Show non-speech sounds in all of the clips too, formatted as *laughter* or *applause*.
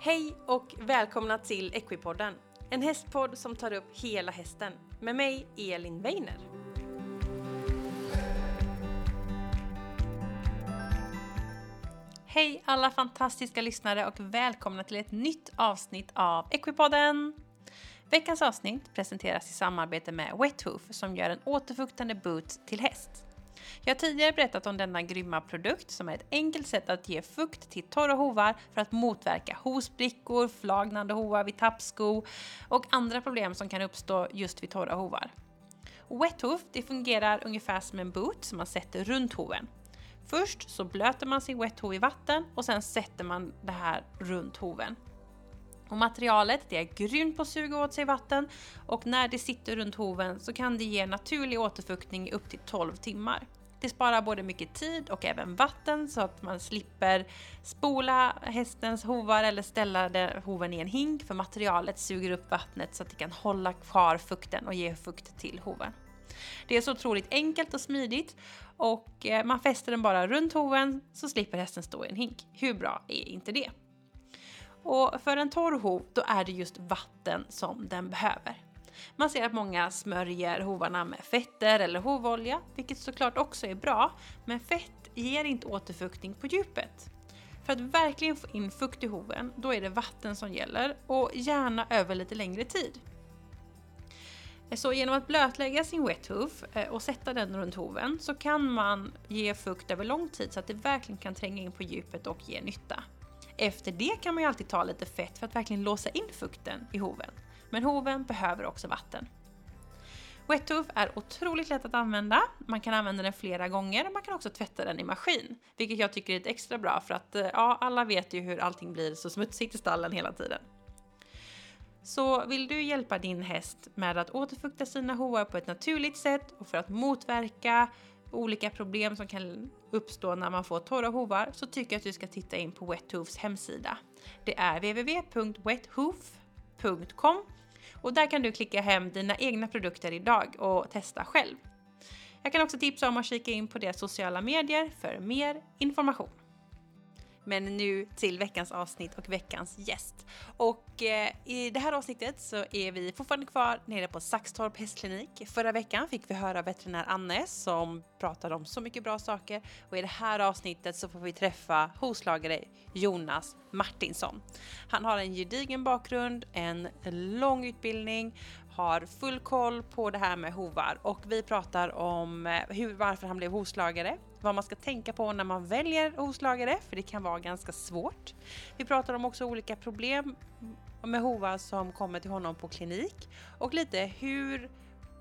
Hej och välkomna till Equipodden. En hästpodd som tar upp hela hästen. Med mig, Elin Weiner. Hej alla fantastiska lyssnare och välkomna till ett nytt avsnitt av Equipodden! Veckans avsnitt presenteras i samarbete med Wethoof som gör en återfuktande boot till häst. Jag har tidigare berättat om denna grymma produkt som är ett enkelt sätt att ge fukt till torra hovar för att motverka hovsprickor, flagnande hovar vid tappsko och andra problem som kan uppstå just vid torra hovar. Wethoof det fungerar ungefär som en boot som man sätter runt hoven. Först så blöter man sin wethov i vatten och sen sätter man det här runt hoven. Och materialet det är grymt på att suga åt sig vatten och när det sitter runt hoven så kan det ge naturlig återfuktning i upp till 12 timmar. Det sparar både mycket tid och även vatten så att man slipper spola hästens hovar eller ställa hoven i en hink för materialet suger upp vattnet så att det kan hålla kvar fukten och ge fukt till hoven. Det är så otroligt enkelt och smidigt och eh, man fäster den bara runt hoven så slipper hästen stå i en hink. Hur bra är inte det? Och för en torr hov, då är det just vatten som den behöver. Man ser att många smörjer hovarna med fetter eller hovolja, vilket såklart också är bra, men fett ger inte återfuktning på djupet. För att verkligen få in fukt i hoven, då är det vatten som gäller och gärna över lite längre tid. Så genom att blötlägga sin wet hoof eh, och sätta den runt hoven så kan man ge fukt över lång tid så att det verkligen kan tränga in på djupet och ge nytta. Efter det kan man ju alltid ta lite fett för att verkligen låsa in fukten i hoven. Men hoven behöver också vatten. Wethoof är otroligt lätt att använda. Man kan använda den flera gånger och man kan också tvätta den i maskin. Vilket jag tycker är lite extra bra för att eh, ja, alla vet ju hur allting blir så smutsigt i stallen hela tiden. Så vill du hjälpa din häst med att återfukta sina hovar på ett naturligt sätt och för att motverka olika problem som kan uppstå när man får torra hovar så tycker jag att du ska titta in på Wethoofs hemsida. Det är www.wethoof.com och där kan du klicka hem dina egna produkter idag och testa själv. Jag kan också tipsa om att kika in på deras sociala medier för mer information. Men nu till veckans avsnitt och veckans gäst. Och eh, i det här avsnittet så är vi fortfarande kvar nere på Saxtorp hästklinik. Förra veckan fick vi höra veterinär Anne som pratade om så mycket bra saker och i det här avsnittet så får vi träffa hovslagare Jonas Martinsson. Han har en gedigen bakgrund, en lång utbildning, har full koll på det här med hovar och vi pratar om eh, hur, varför han blev hovslagare, vad man ska tänka på när man väljer hovslagare, för det kan vara ganska svårt. Vi pratar om också olika problem med hovar som kommer till honom på klinik och lite hur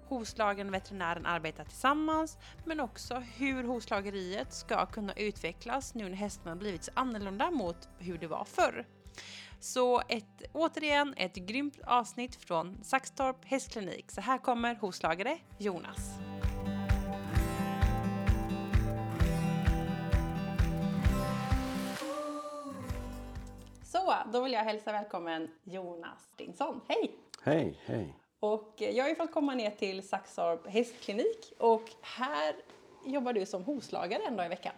hovslagaren och veterinären arbetar tillsammans, men också hur hovslageriet ska kunna utvecklas nu när hästarna blivit så annorlunda mot hur det var förr. Så ett, återigen ett grymt avsnitt från Saxtorp hästklinik. Så här kommer hovslagare Jonas. Så, då vill jag hälsa välkommen Jonas Dinsson. Hej! Hej, hej! Och jag har ju fått komma ner till Saxtorp hästklinik och här jobbar du som hovslagare en dag i veckan.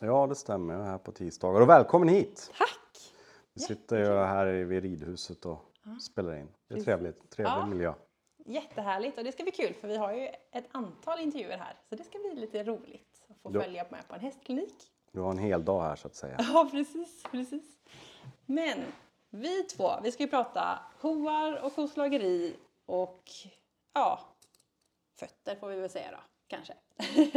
Ja, det stämmer. Jag är här på tisdagar. Och välkommen hit! Tack! Vi sitter ju här vid ridhuset och ja. spelar in. Det är trevligt. Trevlig ja. miljö. Jättehärligt och det ska bli kul för vi har ju ett antal intervjuer här så det ska bli lite roligt att få du, följa med på en hästklinik. Du har en hel dag här så att säga. *laughs* Ja, precis, precis. Men vi två, vi ska ju prata hovar och hovslageri och ja, fötter får vi väl säga då, kanske.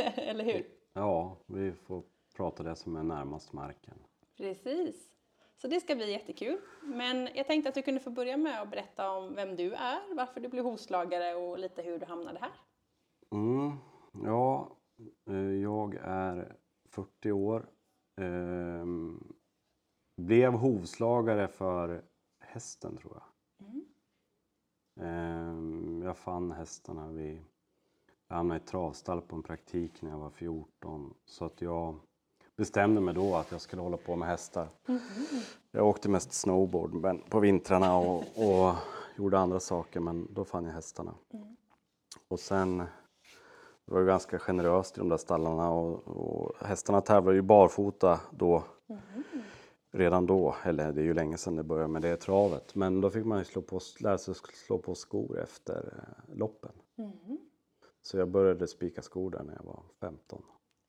*laughs* Eller hur? Ja, vi får prata det som är närmast marken. Precis. Så det ska bli jättekul. Men jag tänkte att du kunde få börja med att berätta om vem du är, varför du blev hovslagare och lite hur du hamnade här. Mm, ja, eh, jag är 40 år. Ehm, blev hovslagare för hästen tror jag. Mm. Ehm, jag fann hästarna vid... Jag hamnade i travstall på en praktik när jag var 14. Så att jag bestämde mig då att jag skulle hålla på med hästar. Mm. Jag åkte mest snowboard men på vintrarna och, och, gjorde andra saker men då fann jag hästarna. Mm. Och sen det var det ganska generöst i de där stallarna och, och hästarna tävlade ju barfota då. Mm. redan då, eller det är ju länge sedan det började med det travet, men då fick man ju slå på, lära sig slå på skor efter eh, loppen. Mm. Så jag började spika skor där när jag var 15.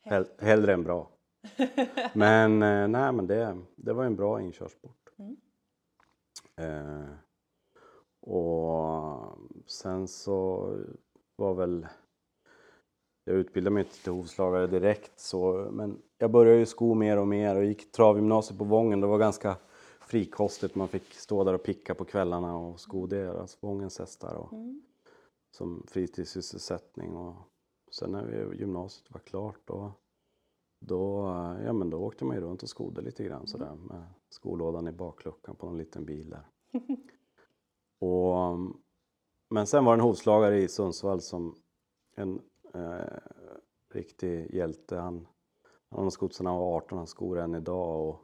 Hell, hellre än bra. *laughs* men eh, nej, men det, det var en bra inkörsport. Mm. Eh, och sen så var väl jag utbildade mig inte till hovslagare direkt så, men jag började ju sko mer och mer och gick travgymnasiet på Vången. Det var ganska frikostigt. Man fick stå där och picka på kvällarna och sko deras Vångens hästar och, Mm. som fritidssysselsättning. Och sen när vi, gymnasiet var klart då, då, ja, men då åkte man ju runt och skodde lite grann sådär med skolådan i bakluckan på en liten bil där. *laughs* och, men sen var det en hovslagare i Sundsvall som en eh, riktig hjälte. Han, han har skott sedan han var 18, han skor än idag och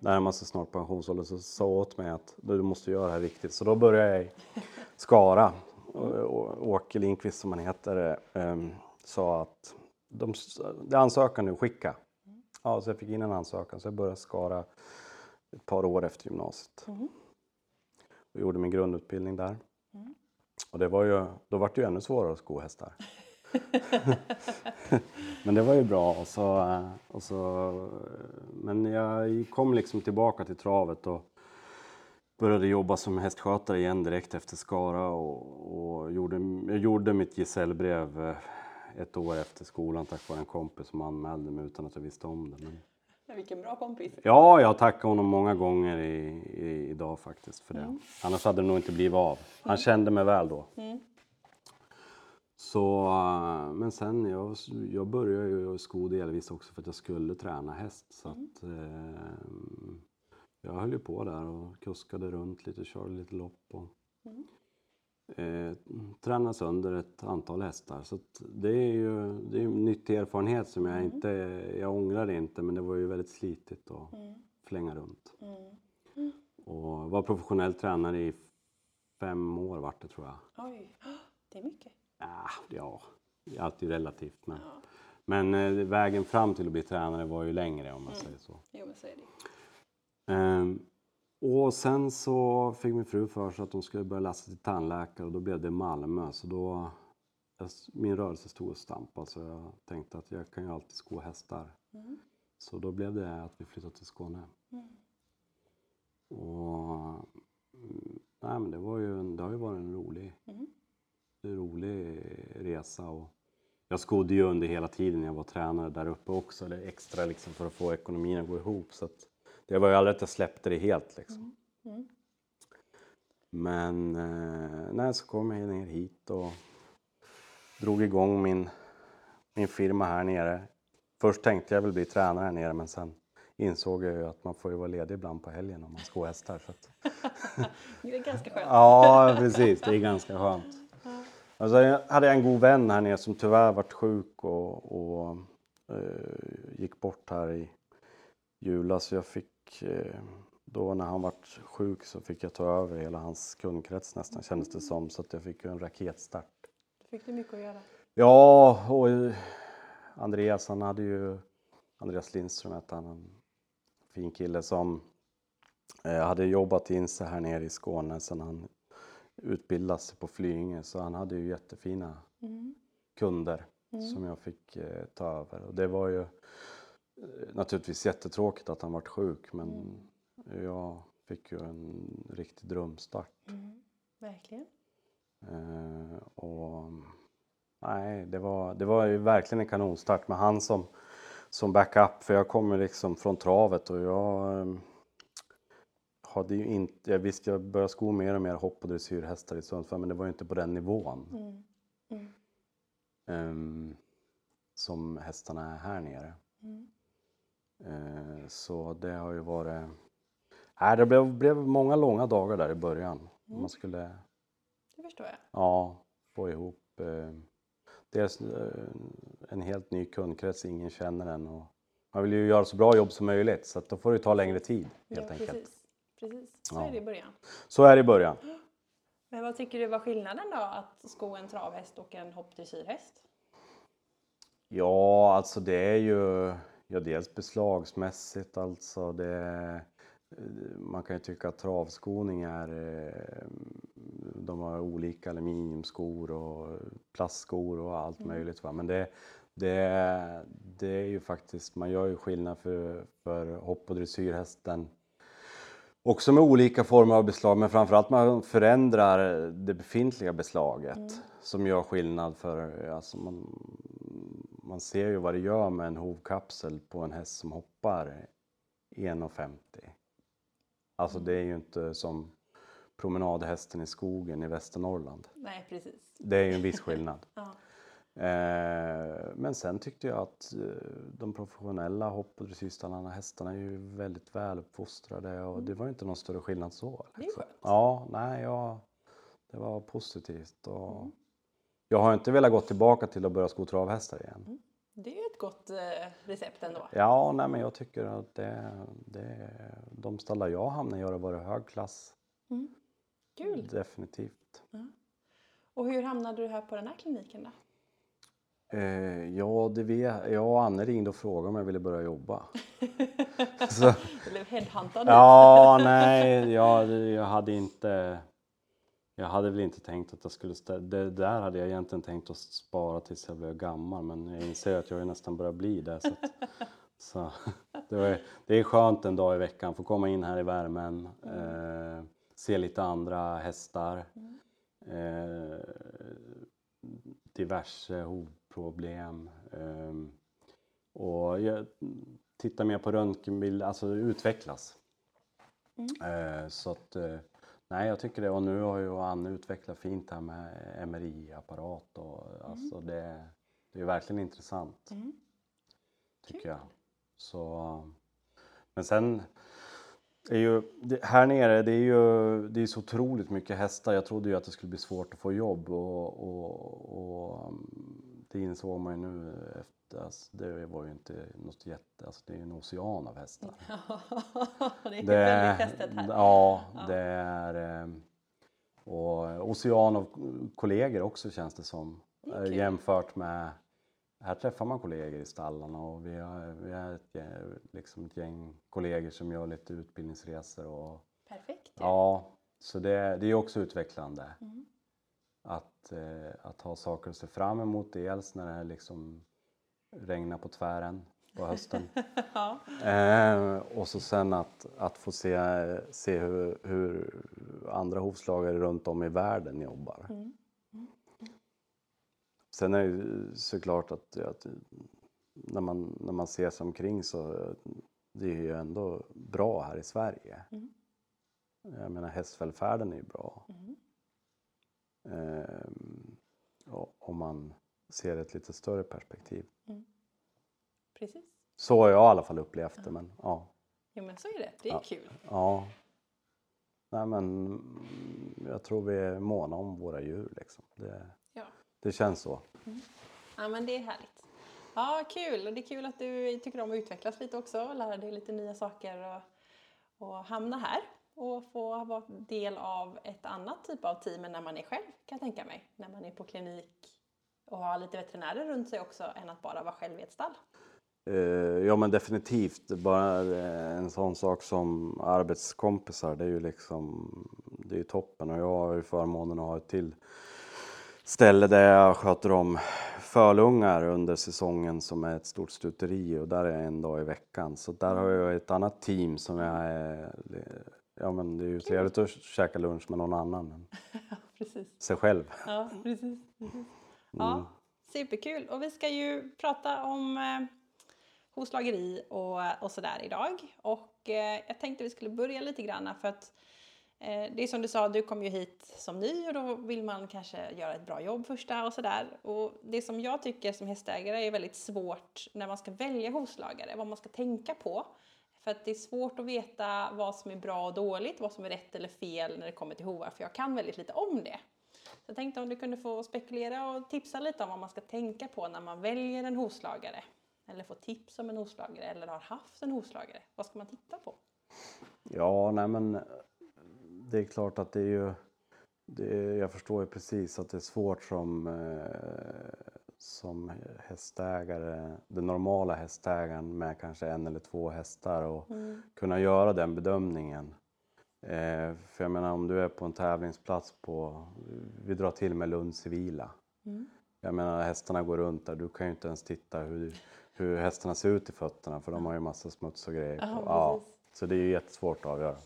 närmar sig snart pensionsåldern så sa åt mig att du måste göra det här riktigt. Så då började jag i Skara. *laughs* Och, och, Åke Lindqvist som han heter eh, sa att de, är ansökan nu, skicka. Ja, så jag fick in en ansökan så jag började Skara ett par år efter gymnasiet. Mm. Och gjorde min grundutbildning där. Mm. Och det var ju, då var det ju ännu svårare att sko hästar. *laughs* *laughs* men det var ju bra. Och så, och så, men jag kom liksom tillbaka till travet och började jobba som hästskötare igen direkt efter Skara och, och gjorde, jag gjorde mitt gesällbrev eh, ett år efter skolan tack vare en kompis som anmälde mig utan att jag visste om det. Men, Vilken bra kompis. ja, jag tackar honom många gånger i, i, idag faktiskt för det. Annars hade det nog inte blivit av. Han kände mig väl då. Mm. Så, eh, men sen, jag, jag började ju sko delvis också för att jag skulle träna häst. Så att, eh, jag höll ju på där och kuskade runt lite, körde lite lopp och Mm. Eh, sönder ett antal hästar. Så det är ju det är en nyttig erfarenhet som jag inte, jag ångrar det inte men det var ju väldigt slitigt att Mm. flänga runt. Mm. Och var professionell tränare i fem år vart det tror jag. Oj, det är mycket. Ah, ja, det är alltid relativt. Men, Ja. men eh, vägen fram till att bli tränare var ju längre om man säger så. Jo, men så är det. Ehm, och sen så fick min fru för sig att hon skulle börja läsa till tandläkare och då blev det Malmö. Så då, min rörelse stod och stampade så jag tänkte att jag kan ju alltid sko hästar. Mm. Så då blev det att vi flyttade till Skåne. Mm. Och, mm, nej, men det, var ju en, det har ju varit en rolig, Mm. en rolig resa. Och jag skodde ju under hela tiden jag var tränare där uppe också, eller extra liksom för att få ekonomin att gå ihop. Så att det var ju aldrig att jag släppte det helt liksom. Mm. Men eh, nej, så kom jag ner hit och drog igång min, min firma här nere. Först tänkte jag väl bli tränare här nere men sen insåg jag ju att man får ju vara ledig ibland på helgen om man skår hästar. Så att, *laughs* Det är ganska skönt. ja, precis. Det är ganska skönt. Alltså, jag hade en god vän här nere som tyvärr varit sjuk och, och eh, gick bort här i julas. Så jag fick, eh, då när han vart sjuk så fick jag ta över hela hans kundkrets nästan kändes det som. Så att jag fick ju en raketstart. Fick du mycket att göra? Ja, och eh, Andreas han hade ju, Andreas Lindström hette han, en fin kille som eh, hade jobbat in sig här nere i Skåne sedan han utbildade sig på Flyinge så han hade ju jättefina Mm. kunder Mm. som jag fick ta över. Och det var ju naturligtvis jättetråkigt att han vart sjuk men jag fick ju en riktig drömstart. Mm. Verkligen. Eh, och, nej, det var, det var ju verkligen en kanonstart med han som, som backup för jag kommer liksom från travet och jag eh, hade ju inte, jag visste jag började sko mer och mer hopp och dressyrhästar i Sundsvall men det var ju inte på den nivån Mm. Mm. ehm, som hästarna är här nere. Mm. Eh, så det har ju varit, nej, det blev, blev många långa dagar där i början. Mm. Man skulle Det förstår jag. Ja, få ihop eh, dels eh, en helt ny kundkrets, ingen känner den och man vill ju göra så bra jobb som möjligt så att då får det ta längre tid helt ja, enkelt. Precis. precis. Så Ja. är det i början. Så är det i början. Men vad tycker du var skillnaden då att sko en travhäst och en hoppdressyrhäst? Ja, alltså det är ju ja, dels beslagsmässigt alltså det man kan ju tycka att travskoning är... eh, De har olika aluminiumskor och plastskor och allt möjligt. Va? Men det, det, det är ju faktiskt, man gör ju skillnad för, för hopp och dressyrhästen också med olika former av beslag, men framförallt man förändrar det befintliga beslaget som gör skillnad för, alltså man, man ser ju vad det gör med en hovkapsel på en häst som hoppar 1,50. Alltså det är ju inte som promenadhästen i skogen i Västernorrland. Nej, precis. Det är ju en viss skillnad. *laughs* Ja. Eh, men sen tyckte jag att eh, de professionella hopp och dressyrstallarna, hästarna är ju väldigt väluppfostrade och det var ju inte någon större skillnad så. Mm. Det är liksom. skönt. Ja, nej, ja, det var positivt. Och Mm. Jag har inte velat gå tillbaka till att börja sko travhästar igen. Det är ju ett gott eh, recept ändå. Ja, nej, men jag tycker att det, det, de stallar jag hamnar i har varit hög klass. Kul! Definitivt. Och hur hamnade du här på den här kliniken då? Eh, ja, det vet, jag och Anne ringde och frågade om jag ville börja jobba. *laughs* Så, Du blev headhuntad ja, nej, jag, jag hade inte... Jag hade väl inte tänkt att jag skulle... Det där hade jag egentligen tänkt att spara tills jag blev gammal men jag inser att jag nästan börjar bli det. Så, att, *laughs* så det, var, det är skönt en dag i veckan, få komma in här i värmen, eh, se lite andra hästar. Eh, diverse hovproblem. Eh, och jag tittar mer på röntgenbild, alltså utvecklas. Eh, så att, eh, nej jag tycker det. Och nu har ju Anne utvecklat fint här med MRI-apparat och alltså det, det är verkligen intressant. Tycker jag. Så, men sen är ju, här nere det är ju det är så otroligt mycket hästar. Jag trodde ju att det skulle bli svårt att få jobb och, och, och um, det insåg man ju nu efter. Alltså, det var ju inte något jätte, alltså det är ju en ocean av hästar. *laughs* det är Det, väldigt hästigt här. ja, det är... eh, Och ocean av kollegor också känns det som. eh, Okej. Jämfört med... Här träffar man kollegor i stallarna och vi har, vi har ett, liksom ett gäng kollegor som gör lite utbildningsresor. Och, Perfekt. ja, så det, det är också utvecklande. Att, eh, att ha saker att se fram emot. Dels när det liksom regnar på tvären på hösten. *laughs* Ja. Eh, och så sen att, att få se, se hur, hur andra hovslagare runt om i världen jobbar. Sen är det ju såklart att, att när, man, när man ser sig omkring så eh, det är ju ändå bra här i Sverige. Jag menar hästvälfärden är ju bra. Ehm, och, om man ser ett lite större perspektiv. Precis. Så har jag i alla fall upplevt det. Men, ja. Jo men så är det. Det är Ja. kul. Ja. Nej men mm, jag tror vi är måna om våra djur liksom. Det, Ja. det känns så. ja men det är härligt. Ja kul. Och det är kul att du tycker om att utvecklas lite också. Lära dig lite nya saker och, och hamna här. Och få vara del av ett annat typ av team än när man är själv kan jag tänka mig. När man är på klinik och har lite veterinärer runt sig också än att bara vara själv i ett stall. Eh, ja men definitivt. Bara eh, en sån sak som arbetskompisar, det är ju liksom det är toppen. Och jag har ju förmånen att ha ett till ställe där jag sköter om fölungar under säsongen som är ett stort stuteri och där är jag en dag i veckan. Så där har jag ett annat team som jag är... Ja men det är ju trevligt att käka lunch med någon annan än *laughs* Precis. sig själv. Ja, precis. precis. Ja, superkul. Och vi ska ju prata om eh, hovslageri och, och sådär idag. Och eh, jag tänkte vi skulle börja lite grann för att eh, det är som du sa, du kom ju hit som ny och då vill man kanske göra ett bra jobb första och sådär. Och det som jag tycker som hästägare är väldigt svårt när man ska välja hovslagare, vad man ska tänka på. För att det är svårt att veta vad som är bra och dåligt, vad som är rätt eller fel när det kommer till hovar, för jag kan väldigt lite om det. Jag tänkte om du kunde få spekulera och tipsa lite om vad man ska tänka på när man väljer en hovslagare. Eller får tips om en hovslagare eller har haft en hovslagare. Vad ska man titta på? Ja, nej men det är klart att det är ju... Det är, jag förstår ju precis att det är svårt som, eh, som hästägare, den normala hästägaren med kanske en eller två hästar och Mm. kunna göra den bedömningen. Eh, för jag menar om du är på en tävlingsplats på, vi drar till med Lund civila. Mm. Jag menar hästarna går runt där, du kan ju inte ens titta hur, hur hästarna ser ut i fötterna för de har ju massa smuts och grejer. På. Ja, så det är ju jättesvårt att avgöra.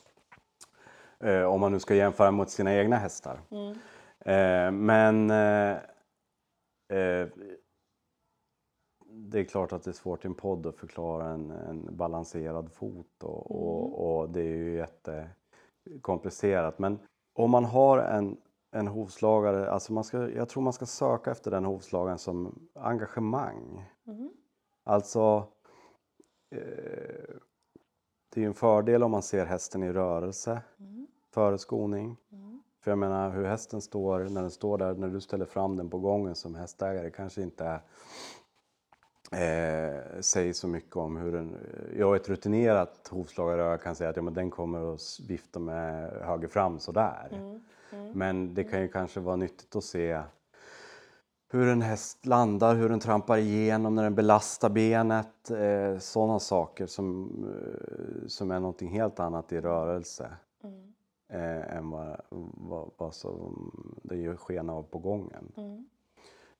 Eh, om man nu ska jämföra mot sina egna hästar. Mm. Eh, men eh, eh, det är klart att det är svårt i en podd att förklara en, en balanserad fot och, och, och det är ju jättekomplicerat. Men om man har en, en hovslagare, alltså man ska, jag tror man ska söka efter den hovslagaren som engagemang. Mm. Alltså, eh, det är ju en fördel om man ser hästen i rörelse Mm. före skoning. Mm. För jag menar hur hästen står, när den står där, när du ställer fram den på gången som hästägare kanske inte eh, säger så mycket om hur den... Jag är ett rutinerat jag kan säga att ja, men den kommer att vifta med höger fram sådär. Mm. Mm. Men det kan ju kanske vara nyttigt att se hur en häst landar, hur den trampar igenom när den belastar benet. Eh, Sådana saker som, eh, som är någonting helt annat i rörelse Mm. eh, än vad, vad, vad som det ger sken av på gången. Mm.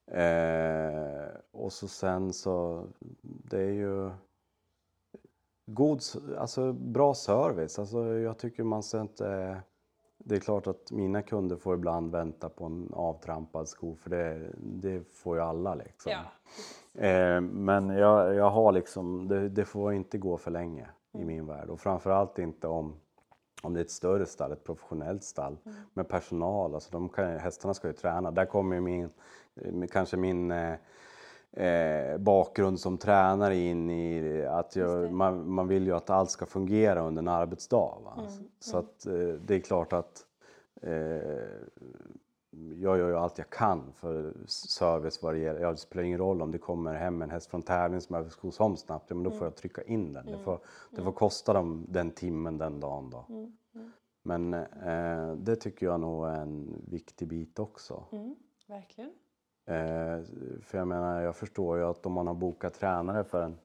Eh, och så sen så, det är ju god, alltså bra service. Alltså jag tycker man ska inte... Det är klart att mina kunder får ibland vänta på en avtrampad sko för det, det får ju alla liksom. Ja. Eh, men jag, jag har liksom, det, det får inte gå för länge i Mm. min värld och framförallt inte om, om det är ett större stall, ett professionellt stall Mm. med personal. Alltså de kan, hästarna ska ju träna. Där kommer ju min, eh, kanske min eh, eh, bakgrund som tränare in i att jag, man, man vill ju att allt ska fungera under en arbetsdag. Va? Mm, Så att eh, det är klart att eh, jag gör ju allt jag kan för service vad det gäller. Ja, det spelar ingen roll om det kommer hem en häst från tävling som jag vill skos om snabbt, men då får jag trycka in den. Det, får, det får kosta dem den timmen den dagen. Då. Mm. Mm. Men eh, det tycker jag nog är en viktig bit också. Mm. Verkligen. Eh, för jag menar, jag förstår ju att om man har bokat tränare för en...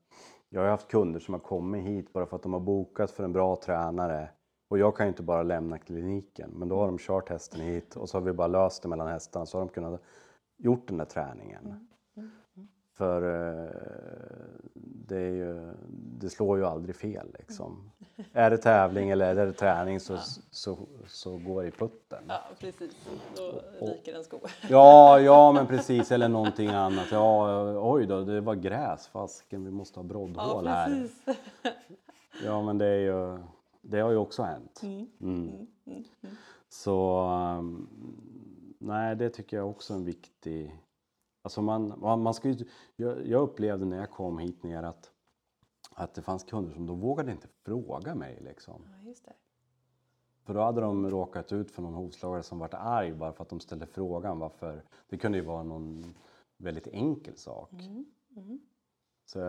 Jag har haft kunder som har kommit hit bara för att de har bokat för en bra tränare. Och jag kan ju inte bara lämna kliniken, men då har de kört hästen hit och så har vi bara löst det mellan hästarna så har de kunnat gjort den där träningen. Mm. Mm. Mm. För eh, det, ju, det slår ju aldrig fel liksom. Är det tävling eller är det träning så, så, så går det i putten. Ja, precis. Då ryker en sko. *laughs* Ja, ja men precis, eller någonting annat. Ja, oj då, det var gräs, fasken vi måste ha broddhål Ja, här. *laughs* Ja, men det är ju, det har ju också hänt. Mm. Mm. Mm. Mm. Mm. Så um, nej, det tycker jag också är en viktig... Alltså man, man, man ska ju, jag, jag upplevde när jag kom hit ner att, att det fanns kunder som de vågade inte fråga mig liksom. Ja, just det. För då hade de råkat ut för någon hovslagare som vart arg bara för att de ställde frågan varför. Det kunde ju vara någon väldigt enkel sak. Mm. Mm. Så,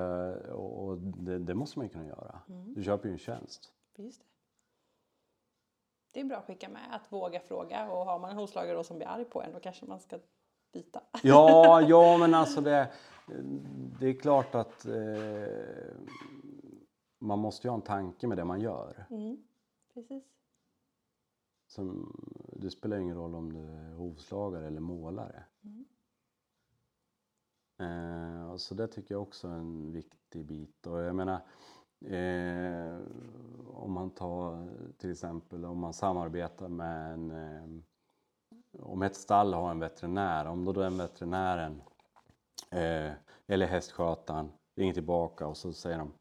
och och det, det måste man ju kunna göra. Mm. Du köper ju en tjänst. Just det. Det är bra att skicka med, att våga fråga. Och har man en hovslagare som blir arg på en, då kanske man ska byta. Ja, *laughs* ja men alltså det, det är klart att eh, man måste ju ha en tanke med det man gör. Mm. Precis. Som, det spelar ingen roll om du är hovslagare eller målare. Mm. Eh, så det tycker jag också är en viktig bit. Och jag menar, eh, om man tar till exempel om man samarbetar med en eh, om ett stall har en veterinär, om då den veterinären eh, eller hästskötaren ringer tillbaka och så säger de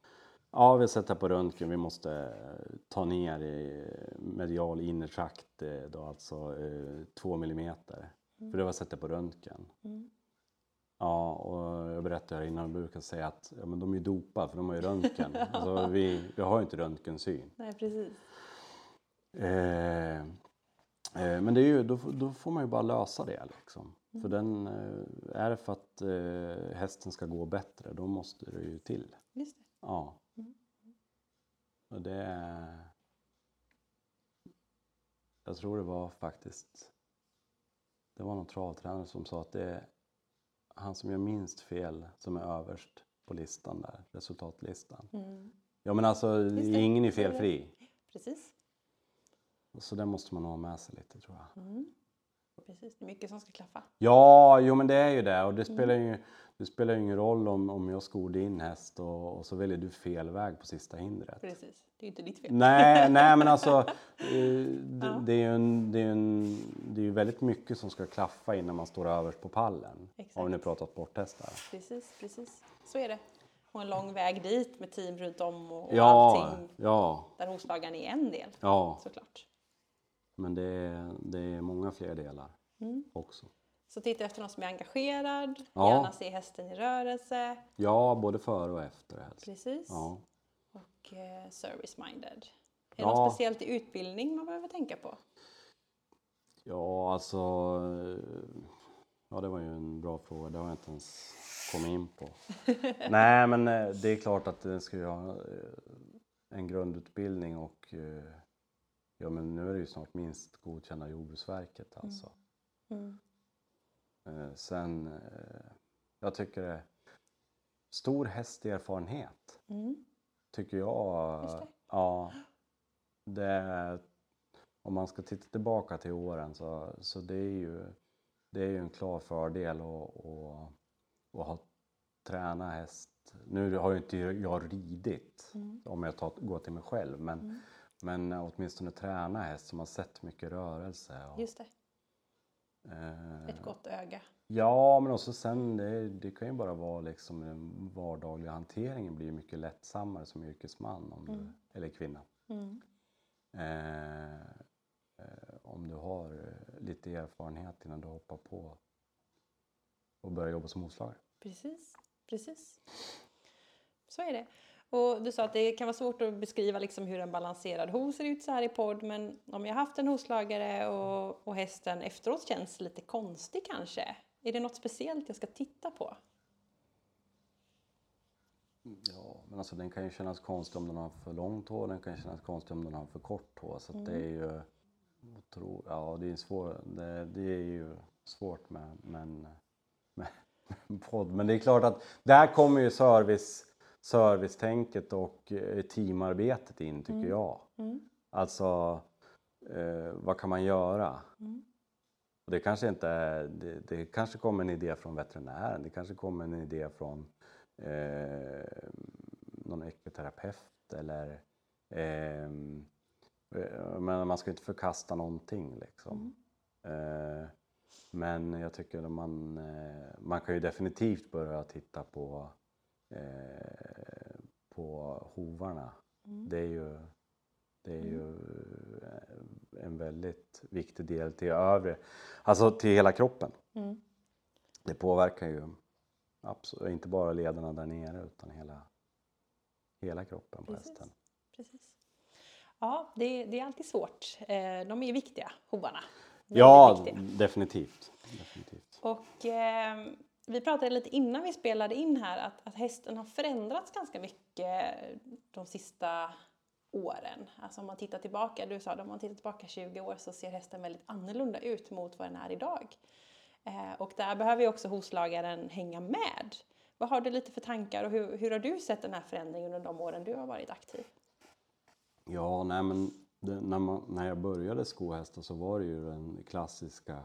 Ja, vi sätter på röntgen, vi måste eh, ta ner i medial innertrakt, eh, då alltså eh, två millimeter. För det var sätta på röntgen. Mm. Ja, och jag berättade här innan, jag brukar säga att ja, men de är ju dopade för de har ju röntgen. *laughs* alltså, vi, vi har ju inte röntgensyn. Nej, precis. Eh, eh, men det är ju, då, då får man ju bara lösa det liksom. För den, eh, är det för att eh, hästen ska gå bättre, då måste det ju till. Just det. Ja. Mm. Och det... är- Jag tror det var faktiskt... Det var någon travtränare som sa att det... han som gör minst fel som är överst på listan där, resultatlistan. Mm. Ja men alltså ingen är är felfri. Precis. Så det måste man ha med sig lite tror jag. Mm. Precis, det är mycket som ska klaffa. Ja, jo men det är ju det och det Mm. spelar ju, det spelar ju ingen roll om, om jag skor din häst och, och så väljer du fel väg på sista hindret. Precis, det är ju inte ditt fel. Nej, nej men alltså *laughs* eh, det, det är ju en, det är en, det är ju väldigt mycket som ska klaffa innan man står överst på pallen. Exakt. Om vi nu pratar sporthästar. Precis, precis. Så är det. Och en lång väg dit med team runt om och, och Ja, allting. ja, Där hovslagaren är en del, ja. såklart. Men det är, det är många fler delar Mm. också. Så titta efter någon som är engagerad, Ja. gärna se hästen i rörelse. Ja, både före och efter helst. Precis. Ja. Och eh, service-minded. Är det Ja. något speciellt i utbildning man behöver tänka på? Ja, alltså... eh, Ja, det var ju en bra fråga. Det har jag inte ens kommit in på. *laughs* Nej, men eh, det är klart att den ska ju ha eh, en grundutbildning och... Ja, men nu är det ju snart minst godkända Jordbruksverket alltså. Mm. Eh, Sen... eh, Jag tycker det... Stor hästerfarenhet, Mm. tycker jag. Det. Ja. Det är, om man ska titta tillbaka till åren så, så det är ju det är ju en klar fördel att, att, att ha träna häst. Nu har ju inte jag ridit Mm. om jag tar, går till mig själv men, Mm. Men åtminstone träna häst som har sett mycket rörelse. Och, Just det, eh, ett gott öga. Ja, men också sen det, det kan ju bara vara liksom den vardagliga hanteringen blir mycket lättsammare som yrkesman om du, Mm. eller kvinna. Mm. Eh, eh, om du har eh, lite erfarenhet innan du hoppar på och börjar jobba som hovslagare. Precis, precis. Så är det. Och du sa att det kan vara svårt att beskriva liksom hur en balanserad ho ser ut så här i podd, men om jag haft en hovslagare och, och hästen efteråt känns lite konstig kanske, är det något speciellt jag ska titta på? Ja, men alltså den kan ju kännas konstig om den har för långt hår, den kan kännas konstig om den har för kort hår. Så att det är ju otro, ja, det är, svår, det, det är ju svårt med, men, med, *laughs* med podd. Men det är klart att där kommer ju service, servicetänket och eh, teamarbetet in tycker jag. Mm. Alltså, eh, vad kan man göra? Mm. Och det kanske inte är, det, det kanske kommer en idé från veterinären, det kanske kommer en idé från eh, någon ekoterapeut eller ehm, eh, men man ska inte förkasta någonting liksom. Eh, men jag tycker att man, eh, man kan ju definitivt börja titta på, eh, på hovarna. Mm. Det är ju, det är ju eh, en väldigt viktig del till övre, alltså till hela kroppen. Mm. Det påverkar ju absolut, inte bara lederna där nere utan hela, hela kroppen på Precis. hästen. Precis. Ja, det, det är alltid svårt. Eh, De är viktiga, hovarna. Väldigt Ja, viktiga. definitivt. definitivt. Och eh, vi pratade lite innan vi spelade in här att, att hästen har förändrats ganska mycket de sista åren. Alltså om man tittar tillbaka, du sa det, om man tittar tillbaka 20 år så ser hästen väldigt annorlunda ut mot vad den är idag. Eh, och där behöver ju också hovslagaren hänga med. Vad har du lite för tankar och hur, hur har du sett den här förändringen under de åren du har varit aktiv? Ja, nej men det, när, man, när jag började skohästa så var det ju den klassiska eh,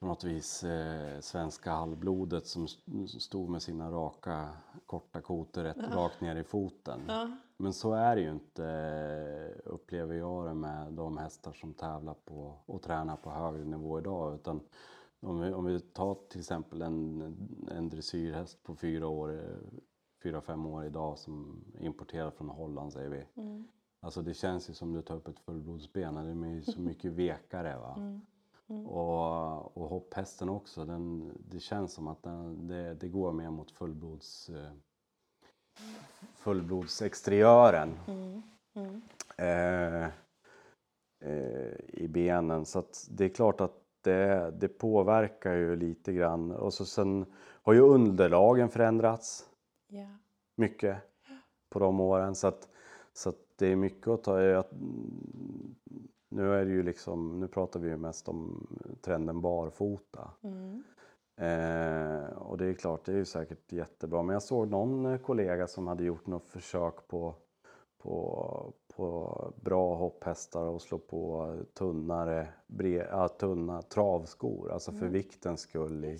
på något vis eh, svenska halvblodet som st- stod med sina raka korta kotor rätt, rakt ner i foten. Ja. Men så är det ju inte, eh, upplever jag det med de hästar som tävlar på och tränar på högre nivå idag. Utan om vi, om vi tar till exempel en, en dressyrhäst på fyra år, eh, fyra, fem år idag som är importerad från Holland säger vi. Mm. Alltså det känns ju som du tar upp ett fullblodsben, de är ju så mycket *laughs* vekare. Va? Mm. Mm. Och, och hopphästen också, den, det känns som att den, det, det går mer mot fullblods, eh, fullblodsexteriören Mm. Mm. eh, eh, i benen. Så det är klart att det, det påverkar ju lite grann. Och så sen har ju underlagen förändrats Ja. mycket på de åren. Så att, så att det är mycket att ta i. Nu är det ju liksom, nu pratar vi ju mest om trenden barfota. Mm. Eh, och det är klart, det är ju säkert jättebra. Men jag såg någon kollega som hade gjort något försök på, på, på bra hopphästar och slå på tunnare, bre, ja, tunna travskor, alltså för Mm. viktens skull i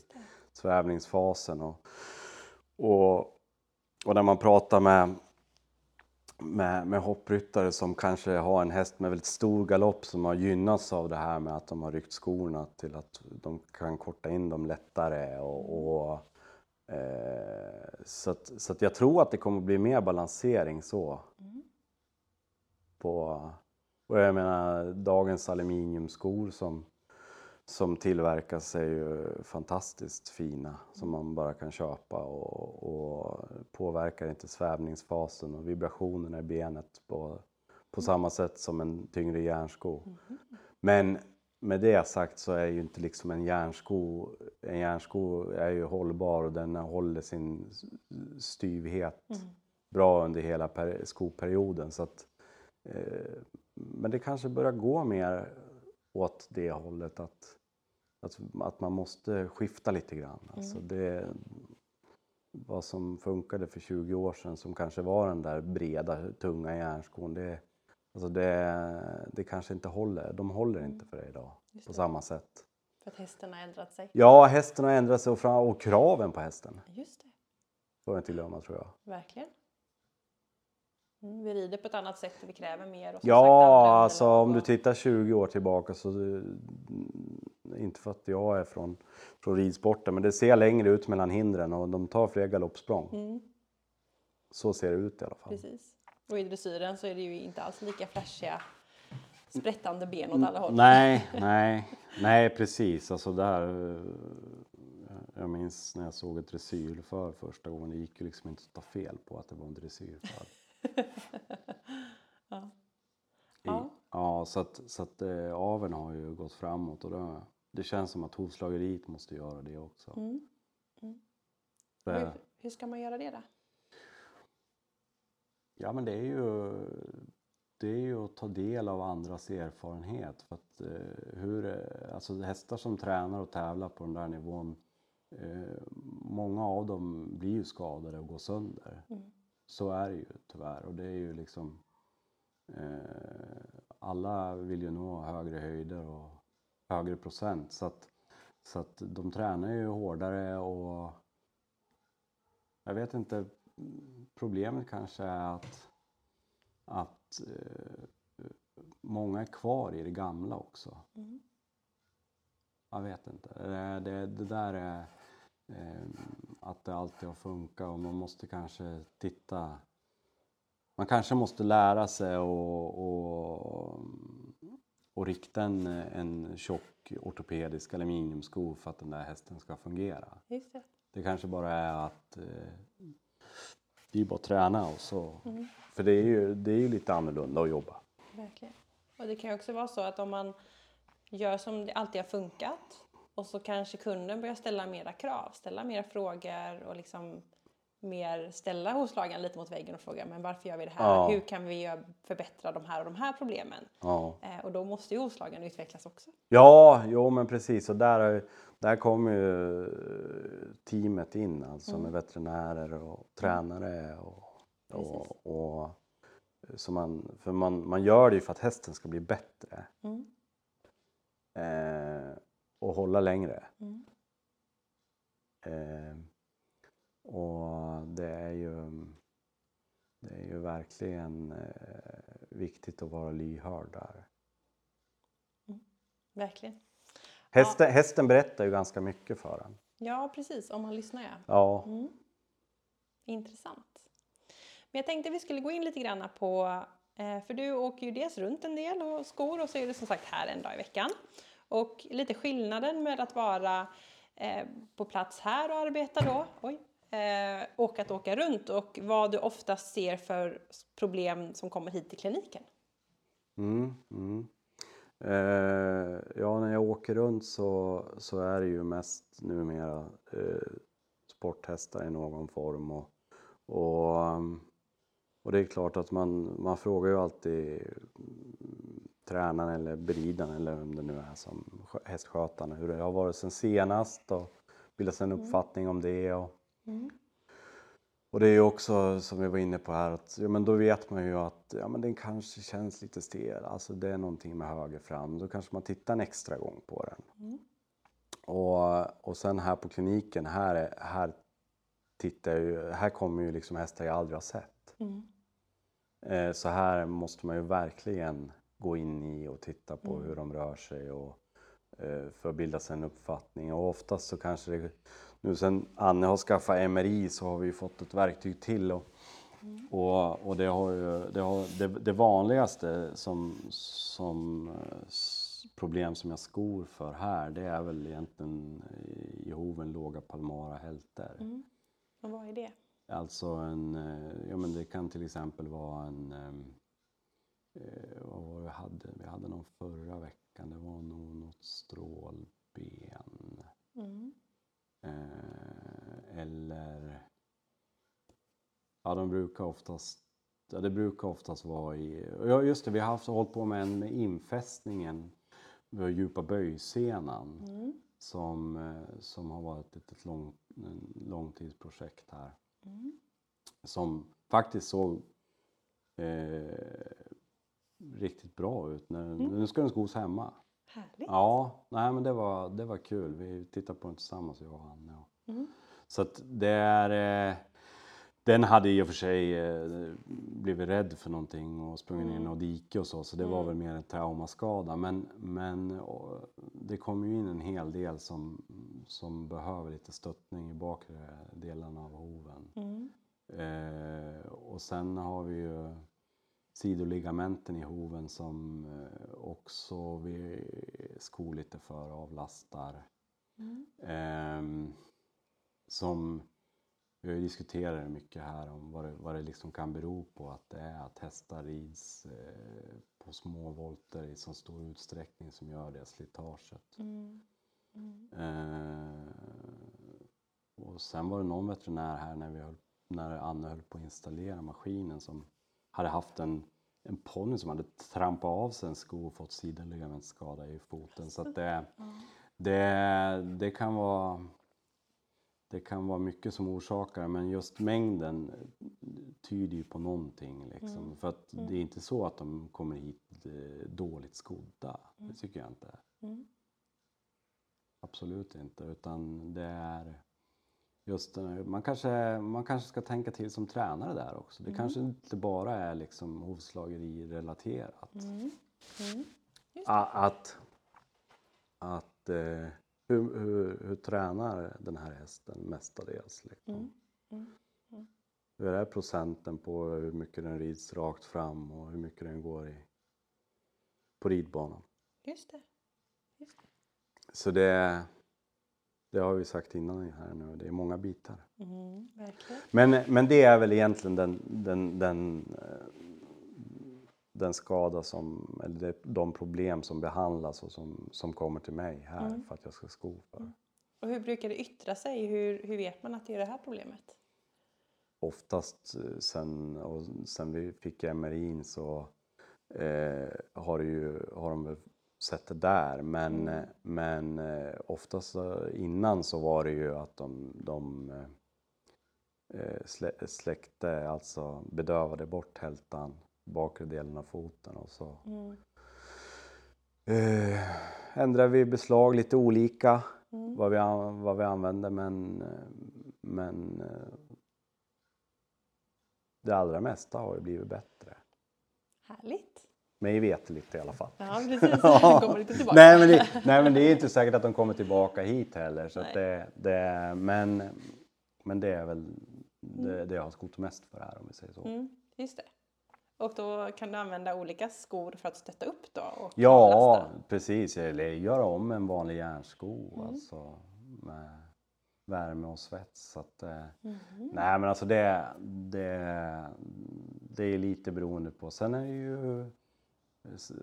svävningsfasen. Och, och, och när man pratar med, med, med hoppryttare som kanske har en häst med väldigt stor galopp som har gynnats av det här med att de har ryckt skorna till att de kan korta in dem lättare. Och, och, eh, så att, så att jag tror att det kommer bli mer balansering så. Mm. På, och jag menar dagens aluminiumskor som, som tillverkas är ju fantastiskt fina som man bara kan köpa och, och påverkar inte svävningsfasen och vibrationerna i benet på, på samma sätt som en tyngre järnsko. Men med det sagt så är ju inte liksom en järnsko, en järnsko är ju hållbar och den håller sin styvhet Mm. bra under hela per, skoperioden. Så att, eh, men det kanske börjar gå mer åt det hållet att, att, att man måste skifta lite grann. Alltså det, vad som funkade för 20 år sedan som kanske var den där breda, tunga järnskon. Det, alltså det, det kanske inte håller. De håller inte för det idag Just på det. samma sätt. För att hästen har ändrat sig. Ja, hästen har ändrat sig och, fram, och kraven på hästen. Just det, Får jag inte glömma tror jag. verkligen. Mm, vi rider på ett annat sätt och vi kräver mer. Och sagt, Ja, andra alltså om du tittar 20 år tillbaka så eh, inte för att jag är från, från ridsporten, men det ser längre ut mellan hindren och de tar fler galoppsprång. Mm, Så ser det ut i alla fall. precis. Och i dressyren så är det ju inte alls lika flashiga sprättande ben åt alla håll. Nej, *laughs* nej, nej precis. Alltså där, eh, jag minns när jag såg ett dressyr för första gången. Det gick ju liksom inte att ta fel på att det var en dressyrför. *laughs* Ja. I, Ja. ja, så att, så att eh, aveln har ju gått framåt och det, det känns som att hovslageriet måste göra det också. Mm. Mm. För- Hur, hur ska man göra det då? Ja men det är ju, det är ju att ta del av andras erfarenhet. För att, eh, hur, eh, alltså hästar som tränar och tävlar på den där nivån, eh, många av dem blir ju skadade och går sönder. Mm. Så är det ju tyvärr. Och det är ju liksom, eh, alla vill ju nå högre höjder och högre procent. Så att, så att de tränar ju hårdare och jag vet inte, problemet kanske är att, att eh, många är kvar i det gamla också. Mm. Jag vet inte. Det, det, det där är att det alltid har funkat och man måste kanske titta. Man kanske måste lära sig och, och, och rikta en, en tjock ortopedisk aluminiumsko för att den där hästen ska fungera. Just det. Det kanske bara är att eh, det är bara att träna och så. Mm. För det är, ju, det är ju lite annorlunda att jobba. Verkligen. Och det kan ju också vara så att om man gör som det alltid har funkat och så kanske kunden börjar ställa mera krav, ställa mera frågor och liksom mer ställa hovslagaren lite mot väggen och fråga men varför gör vi det här? Ja. Hur kan vi förbättra de här och de här problemen? Ja, Eh, och då måste ju hovslagaren utvecklas också. ja jo men precis. Och där, där kommer ju teamet in alltså med veterinärer och tränare. Och, och, och, så man, för man, man gör det ju för att hästen ska bli bättre Mm. eh, och hålla längre. Mm. Eh, och det är ju, det är ju verkligen eh, viktigt att vara lyhörd där. Verkligen. Hästen, hästen berättar ju ganska mycket för en. Ja, precis. Om man lyssnar ja. Ja, Mm. Intressant. Men jag tänkte vi skulle gå in lite grann på, eh, för du åker ju dels runt en del och skor och så är du som sagt här en dag i veckan. Och lite skillnaden med att vara eh, på plats här och arbeta då, oj, eh, och att åka runt och vad du oftast ser för problem som kommer hit till kliniken. Mm, mm. Eh, ja, när jag åker runt så, så är det ju mest numera eh, sporthästar i någon form. Och, och, ehm, och det är klart att man, man frågar ju alltid tränaren eller beridaren eller vem det nu är som skö- hästskötarna hur det har varit sen senast och bilda sig en uppfattning om det. Och, Mm. och det är ju också som vi var inne på här att ja, men då vet man ju att ja, men den kanske känns lite stel, alltså det är någonting med höger fram. Då kanske man tittar en extra gång på den. Mm. Och, och sen här på kliniken, här, är- här tittar ju, här kommer ju liksom hästar jag aldrig har sett. Mm. Eh, Så här måste man ju verkligen gå in i och titta på Mm. hur de rör sig och eh, för att bilda sig en uppfattning. Och oftast så kanske det, nu sen Anne har skaffat MRI så har vi fått ett verktyg till och, Mm. och, och det, har ju, det, har, det, det vanligaste som, som eh, problem som jag skor för här det är väl egentligen i hoven låga palmara hälter. Mm. Och vad är det? Alltså en, eh, ja men det kan till exempel vara en, ehm, eh, vad var det vi hade? Vi hade någon förra veckan, det var nog något strålben. Mm. Eh, eller, ja de brukar oftast, ja det brukar oftast vara i, ja just det, vi har haft, hållit på med en med infästningen, vi har djupa böjsenan Mm. som, eh, som har varit ett, ett lång, långtidsprojekt här Mm. som faktiskt såg eh, riktigt bra ut. När, Mm. Nu ska den skos hemma. Härligt. Ja, nej, men det var, det var kul. Vi tittade på den tillsammans, jag och Anne. Och. Mm. Så att det är... Eh, den hade i och för sig eh, blivit rädd för någonting och sprungit ner i Mm. något dike och så, så det var Mm. väl mer en traumaskada. Men, men och, det kom ju in en hel del som, som behöver lite stöttning i bakre delarna av hoven. Mm. Eh, och sen har vi ju sidoligamenten i hoven som eh, också vi skor lite för avlastar. Mm. Ehm, som vi det mycket här om vad det, vad det liksom kan bero på att det är att hästar rids eh, på små volter i så stor utsträckning som gör det slitaget. Mm. Mm. Eh, och sen var det någon veterinär här när, vi höll, när Anne höll på att installera maskinen som hade haft en, en ponny som hade trampat av sig en sko och fått sidoligamentskada i foten. Så det, det, det, kan vara, det kan vara mycket som orsakar men just mängden tyder ju på någonting. Liksom. Mm. För att Mm. det är inte så att de kommer hit eh, dåligt skodda. Mm. Det tycker jag inte. Mm. Absolut inte, utan det är just man kanske, man kanske ska tänka till som tränare där också. Det Mm. kanske inte bara är liksom hovslageri-relaterat. Mm. Mm. Att, att eh, hur, hur, hur tränar den här hästen mestadels? Liksom? Mm. Mm. Hur är procenten på hur mycket den rids rakt fram och hur mycket den går i, på ridbanan? Just det. Just det. Så det, det har vi sagt innan här nu, det är många bitar. Mm. Men, men det är väl egentligen den, den, den, eh, den skada som, eller de problem som behandlas och som, som kommer till mig här Mm. för att jag ska sko för. Och hur brukar det yttra sig? Hur, hur vet man att det är det här problemet? Oftast eh, sen, och sen vi fick MRIn så eh, har, ju, har de det där. Men, Mm. eh, men eh, oftast eh, innan så var det ju att de, de slä, släckte, alltså bedövade bort hältan, bakre delen av foten och så Mm. eh, ändrade vi beslag lite olika Mm. vad vi, vad vi använde men, men det allra mesta har ju blivit bättre. Härligt. Mig veterligt i alla fall. Ja, precis. *laughs* Ja. Kommer lite tillbaka. nej, men det, nej men det är inte säkert att de kommer tillbaka hit heller. Så det, det, men, men det är väl det, det jag har skott mest för här om vi säger så. Mm. Just det. Och då kan du använda olika skor för att stötta upp då? Och Ja, avlasta? precis. Eller göra om en vanlig järnsko Mm. alltså, med värme och svets. Så att, Mhm. Nej men alltså det, det, det är lite beroende på. Sen är det ju,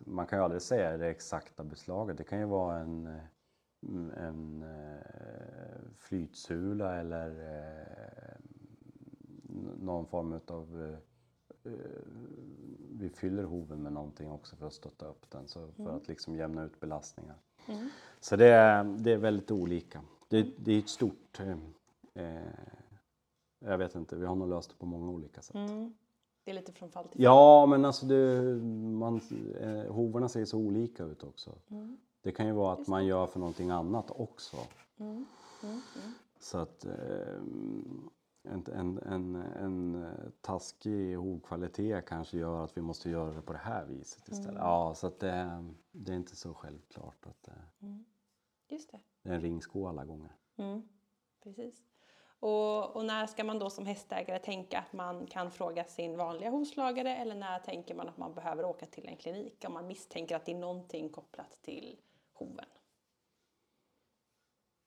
man kan ju aldrig säga det exakta beslaget. Det kan ju vara en, eh, en eh, flytsula eller eh, någon form av vi fyller hoven med någonting också för att stötta upp den, så för Mm. att liksom jämna ut belastningar. Mm. Så det är, det är väldigt olika. det, det är ett stort... Eh, eh, jag vet inte, vi har nog löst det på många olika sätt. Mm. Det är lite från fall till fall. Ja, men alltså det, man, eh, hovarna ser så olika ut också. Mm. Det kan ju vara att man gör för någonting annat också. Mm. Mm. Så att eh, en, en, en, en taskig hovkvalitet kanske gör att vi måste göra det på det här viset istället. Mm. Ja, så att det, det är inte så självklart att det, Mm. Just det. det är en ringsko alla gånger. Mm. Precis. Och, och när ska man då som hästägare tänka att man kan fråga sin vanliga hovslagare eller när tänker man att man behöver åka till en klinik om man misstänker att det är någonting kopplat till hoven?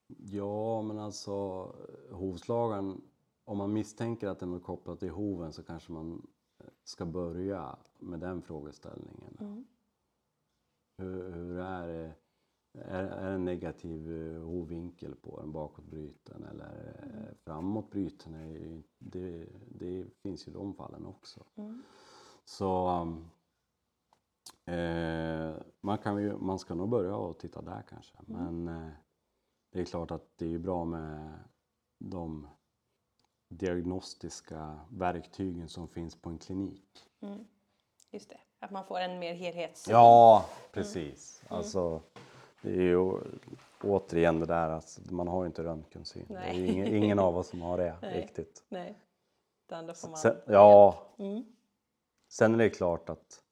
Ja, men alltså hovslagaren, om man misstänker att den är kopplad till hoven så kanske man eh, ska börja med den frågeställningen. Mm. Hur, hur är det? Är, är en negativ eh, hovvinkel på den bakåtbryten eller mm. framåtbryten? Är ju, det, det finns ju de fallen också. Mm. Så um, eh, man, kan ju, man ska nog börja och titta där kanske. Men eh, det är klart att det är bra med de diagnostiska verktygen som finns på en klinik. Mm. Just det, att man får en mer helhetssyn. Ja, precis. Alltså, det är ju återigen det där att man har ju inte röntgensyn. Det är Nej. ingen, ingen av oss som har det *laughs* Nej. riktigt. Nej, utan då får man... Sen, ja, Mm. sen är det klart att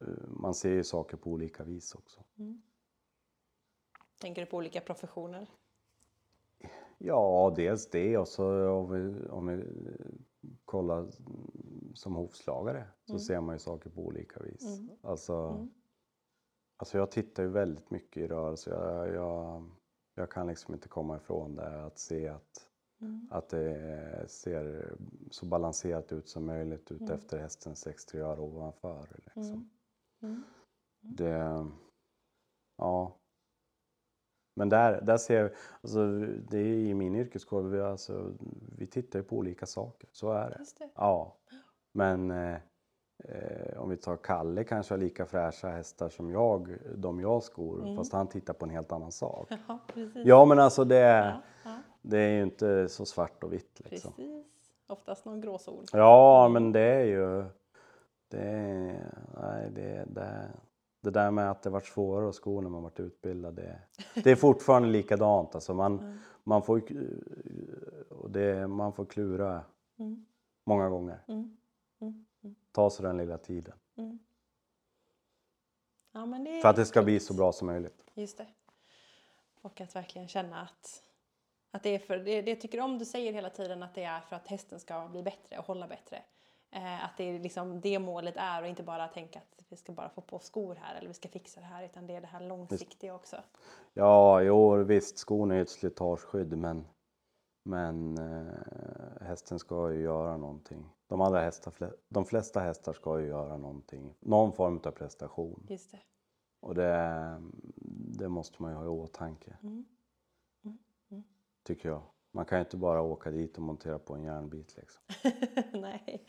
eh, man ser ju saker på olika vis också. Tänker du på olika professioner? Ja, dels det och så om vi, om vi kollar mm, som hovslagare så ser man ju saker på olika vis. Alltså, alltså jag tittar ju väldigt mycket i rörelse. Jag, jag, jag kan liksom inte komma ifrån det att se att, att det ser så balanserat ut som möjligt ut efter hästens exteriör ovanför. Liksom. Det, ja. Men där, där ser jag, alltså det är i min yrkeskår, vi, alltså, vi tittar ju på olika saker, så är det. Just det. Ja, men eh, om vi tar Kalle kanske har lika fräscha hästar som jag, de jag skor, fast han tittar på en helt annan sak. *laughs* Ja, precis. Ja, men alltså det, Ja, ja, det är ju inte så svart och vitt liksom. precis. Oftast någon gråzon. Ja, men det är ju, det nej, det, det, det där med att det varit svårare att sko när man varit utbildad, det, det är fortfarande likadant. Alltså man, *laughs* man, får, och det, man får klura Mm. många gånger. Mm. Ta sig den lilla tiden. Mm. Ja, det För att det ska bli så bra som möjligt. Just det. Och att verkligen känna att, att det är för, det, det tycker om du säger hela tiden att det är för att hästen ska bli bättre och hålla bättre. Eh, att det är liksom det målet är och inte bara tänka att vi ska bara få på skor här eller vi ska fixa det här utan det är det här långsiktiga också. Ja, jo visst, skon är ju ett slitageskydd men, men eh, hästen ska ju göra någonting. De, allra hästar, de flesta hästar ska ju göra någonting, någon form av prestation. Just det. Och det, det måste man ju ha i åtanke, Mm. Mm. Mm. tycker jag. Man kan ju inte bara åka dit och montera på en järnbit liksom. *laughs* Nej.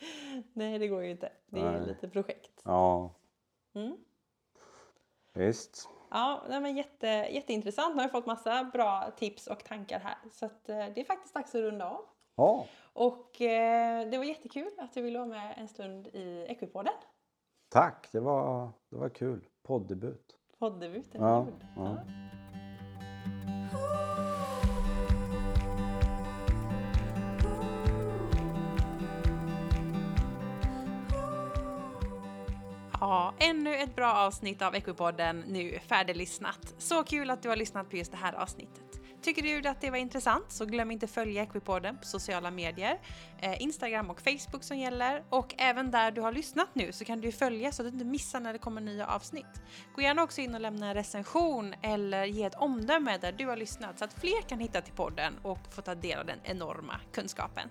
Nej, det går ju inte. Det är Nej. lite projekt. Ja, Mm. visst. Ja, men jätte, jätteintressant. Nu har jag fått massa bra tips och tankar här. Så att, eh, det är faktiskt dags att runda av. Ja, Och eh, det var jättekul att du ville vara med en stund i Equipodden. tack, det var, det var kul. Poddebut. Poddebuten Ja, gjord. ja. Ja, ännu ett bra avsnitt av Equipodden nu färdiglyssnat. Så kul att du har lyssnat på just det här avsnittet. Tycker du att det var intressant så glöm inte följa Equipodden på sociala medier. Eh, Instagram och Facebook som gäller. Och även där du har lyssnat nu så kan du följa så att du inte missar när det kommer nya avsnitt. Gå gärna också in och lämna en recension eller ge ett omdöme där du har lyssnat så att fler kan hitta till podden och få ta del av den enorma kunskapen.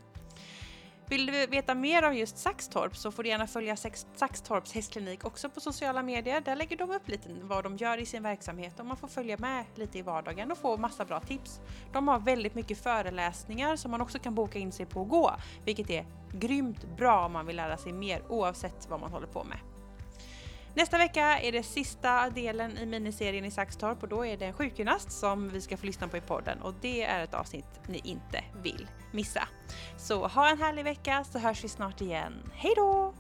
Vill du veta mer om just Saxtorp så får du gärna följa Saxtorps hästklinik också på sociala medier. Där lägger de upp lite vad de gör i sin verksamhet och man får följa med lite i vardagen och få massa bra tips. De har väldigt mycket föreläsningar som man också kan boka in sig på och gå, vilket är grymt bra om man vill lära sig mer oavsett vad man håller på med. Nästa vecka är det sista delen i miniserien i Saxtorp och då är det en sjukgymnast som vi ska få lyssna på i podden och det är ett avsnitt ni inte vill missa. Så ha en härlig vecka så hörs vi snart igen. Hej då!